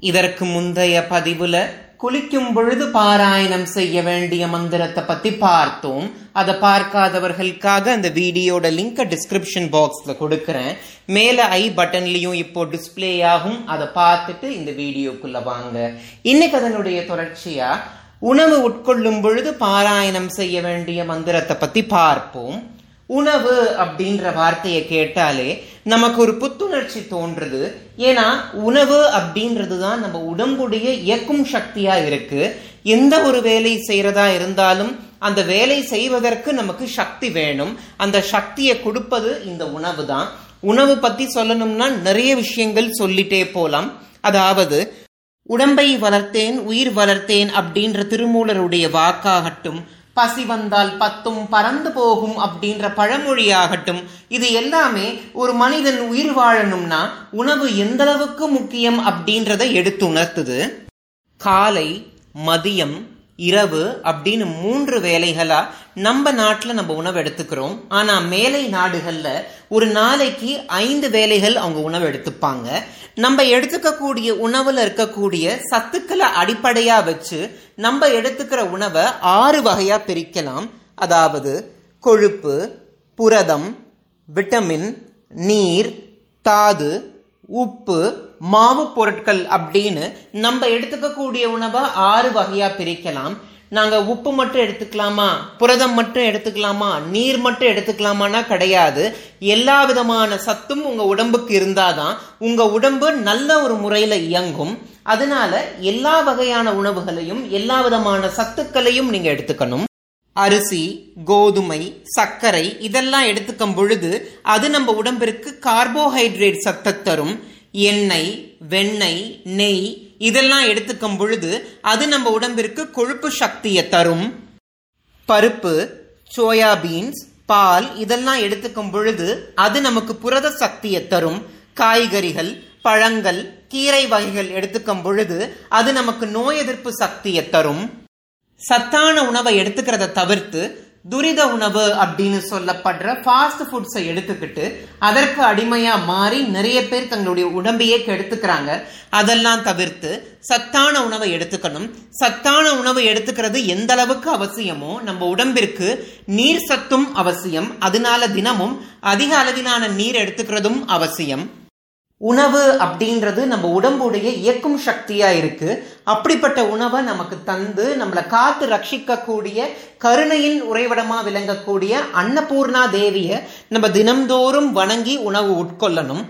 இதற்கு முந்தைய பதிவுல குளிக்கும் பொழுது பாராயணம் செய்ய வேண்டிய மந்திரத்தை பத்தி பார்த்தோம். அதை பார்க்காதவர்களுக்காக அந்த வீடியோட லிங்க் டிஸ்கிரிப்ஷன் பாக்ஸ்ல கொடுக்கறேன். மேல ஐ பட்டன்லயும் இப்போ டிஸ்பிளே ஆகும். அதை பார்த்துட்டு இந்த வீடியோக்குள்ள வாங்க. இன்னைக்கு அதனுடைய தொடர்ச்சியா உணவு உட்கொள்ளும் பொழுது பாராயணம் செய்ய வேண்டிய மந்திரத்தை பத்தி பார்ப்போம். உணவு அப்படின்ற வார்த்தையை கேட்டாலே நமக்கு ஒரு புத்துணர்ச்சி தோன்றுது. ஏன்னா உணவு அப்படின்றது தான் நம்ம உடம்புடைய இயக்கும் சக்தியாக இருக்கு. எந்த ஒரு வேலை செய்யறதா இருந்தாலும் அந்த வேலை செய்வதற்கு நமக்கு சக்தி வேணும். அந்த சக்தியை கொடுப்பது இந்த உணவு தான் உணவு பத்தி சொல்லணும்னா நிறைய விஷயங்கள் சொல்லிட்டே போலாம். அதாவது உடம்பை வளர்த்தேன் உயிர் வளர்த்தேன் அப்படின்ற திருமூலருடைய வாக்காகட்டும் பசி வந்தால் பத்தும் பறந்து போகும் அப்படின்ற பழமொழியாகட்டும் இது எல்லாமே ஒரு மனிதன் உயிர் வாழணும்னா உணவு எந்த அளவுக்கு முக்கியம் அப்படின்றத எடுத்து உணர்த்துது. காலை மதியம் இரவு அப்படின்னு மூன்று வேலைகளா நம்ம நாட்டில் நம்ம உணவு எடுத்துக்கிறோம். ஆனா மேலை நாடுகளில் ஒரு நாளைக்கு ஐந்து வேலைகள் அவங்க உணவு எடுத்துப்பாங்க. நம்ம எடுத்துக்கக்கூடிய உணவுல இருக்கக்கூடிய சத்துக்களை அடிப்படையா வச்சு நம்ம எடுத்துக்கிற உணவை ஆறு வகையா பிரிக்கலாம். அதாவது கொழுப்பு புரதம் விட்டமின் நீர் தாது உப்பு மாவு பொருட்கள் அப்படின்னு நம்ம எடுத்துக்கக்கூடிய உணவை ஆறு வகையா பிரிக்கலாம். நாங்க உப்பு மட்டும் எடுத்துக்கலாமா? புரதம் மட்டும் எடுத்துக்கலாமா? நீர் மட்டும் எடுத்துக்கலாமான்னா கிடையாது. எல்லா விதமான சத்தும் உங்க உடம்புக்கு இருந்தாதான் உங்க உடம்பு நல்ல ஒரு முறையில இயங்கும். அதனால எல்லா வகையான உணவுகளையும் எல்லா விதமான சத்துக்களையும் நீங்க எடுத்துக்கணும். அரிசி கோதுமை சர்க்கரை இதெல்லாம் எடுத்துக்கும் பொழுது அது நம்ம உடம்பிற்கு கார்போஹைட்ரேட் சத்தை தரும். எண்ணெய் வெண்ணெய் நெய் இதெல்லாம் எடுத்துக்கும் பொழுது அது நம்ம உடம்பிற்கு கொழுப்பு சக்தியை தரும். பருப்பு சோயா பீன்ஸ் பால் இதெல்லாம் எடுத்துக்கும் பொழுது அது நமக்கு புரத சக்தியை தரும். காய்கறிகள் பழங்கள் கீரை வகைகள் எடுத்துக்கும் பொழுது அது நமக்கு நோய் எதிர்ப்பு சக்தியை தரும். சத்தான உணவை எடுத்துக்கிறத தவிர்த்து துரித உணவு அப்படின்னு சொல்லப்படுற ஃபாஸ்ட் ஃபுட்ஸை எடுத்துக்கிட்டு அதற்கு அடிமையா மாறி நிறைய பேர் தங்களுடைய உடம்பையே கெடுத்துக்கிறாங்க. அதெல்லாம் தவிர்த்து சத்தான உணவை எடுத்துக்கணும். சத்தான உணவை எடுத்துக்கிறது எந்த அளவுக்கு அவசியமோ நம்ம உடம்பிற்கு நீர் சத்தும் அவசியம். அதனால தினமும் அதிக அளவிலான நீர் எடுத்துக்கிறதும் அவசியம். உணவு அப்படின்றது நம்ம உடம்புடைய இயக்கும் சக்தியா இருக்கு. அப்படிப்பட்ட உணவை நமக்கு தந்து நம்மளை காத்து ரட்சிக்கக்கூடிய கருணையின் உறைவிடமா விளங்கக்கூடிய அன்னபூர்ணா தேவியை நம்ம தினம்தோறும் வணங்கி உணவு உட்கொள்ளணும்.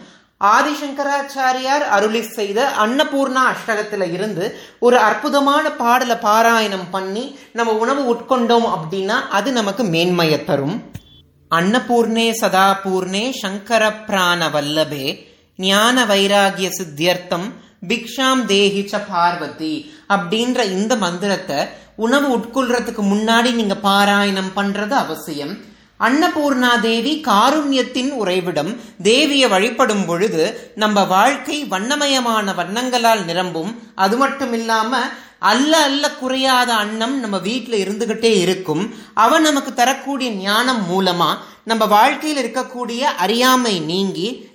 ஆதிசங்கராச்சாரியார் அருளி செய்த அன்னபூர்ணா அஷ்டகத்துல இருந்து ஒரு அற்புதமான பாடலை பாராயணம் பண்ணி நம்ம உணவு உட்கொண்டோம் அப்படின்னா அது நமக்கு மேன்மையை தரும். அன்னபூர்ணே சதாபூர்ணே சங்கர பிராண வல்லபே. ஞான வைராகிய சித்தியர்த்தம் பிக்ஷாம் தேஹி ச பார்வதி அப்படின்ற இந்த மந்திரத்தை உணவு உட்கொள்றதுக்கு முன்னாடி நீங்க பாராயணம் பண்றது அவசியம். அன்னபூர்ணா தேவி காருண்யத்தின் உறைவிடம் தேவியை வழிபடும் பொழுது நம்ம வாழ்க்கை வண்ணமயமான வண்ணங்களால் நிரம்பும். அது மட்டும் இல்லாம அல்ல அல்ல குறையாத அன்னம் நம்ம வீட்டில் இருந்துகிட்டே இருக்கும். அவன் நமக்கு தரக்கூடிய ஞானம் மூலமா நம்ம வாழ்க்கையில் இருக்கக்கூடிய அறியாமை நீங்கி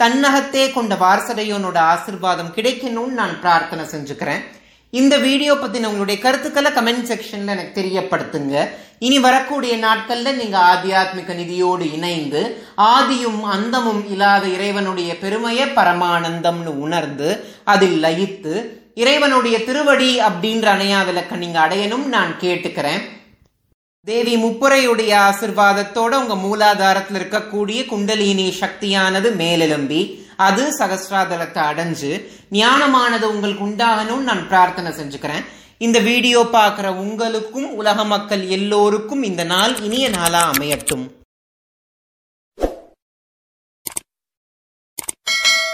தன்னகத்தே கொண்ட வாரசடையோனோட ஆசிர்வாதம் கிடைக்கணும்னு நான் பிரார்த்தனை செஞ்சுக்கிறேன். இந்த வீடியோ பற்றின உங்களுடைய கருத்துக்களை கமெண்ட் செக்ஷன்ல எனக்கு தெரியப்படுத்துங்க. இனி வரக்கூடிய நாட்களில் நீங்க ஆத்தியாத்மிக நிதியோடு இணைந்து ஆதியும் அந்தமும் இல்லாத இறைவனுடைய பெருமையை பரமானந்தம்னு உணர்ந்து அதில் லயித்து இறைவனுடைய திருவடி அப்படின்ற அணையா விளக்க நீங்க அடையணும் நான் கேட்டுக்கிறேன். தேவி முப்புரையுடைய ஆசிர்வாதத்தோட உங்க மூலாதாரத்தில் இருக்கக்கூடிய குண்டலினி சக்தியானது மேலெலும்பி. அது சகசிராதலத்தை அடைஞ்சு ஞானமானது உங்களுக்கு உண்டாகணும்னு நான் பிரார்த்தனை செஞ்சுக்கிறேன். இந்த வீடியோ பார்க்குற உங்களுக்கும் உலக மக்கள் எல்லோருக்கும் இந்த நாள் இனிய நாளா அமையட்டும்.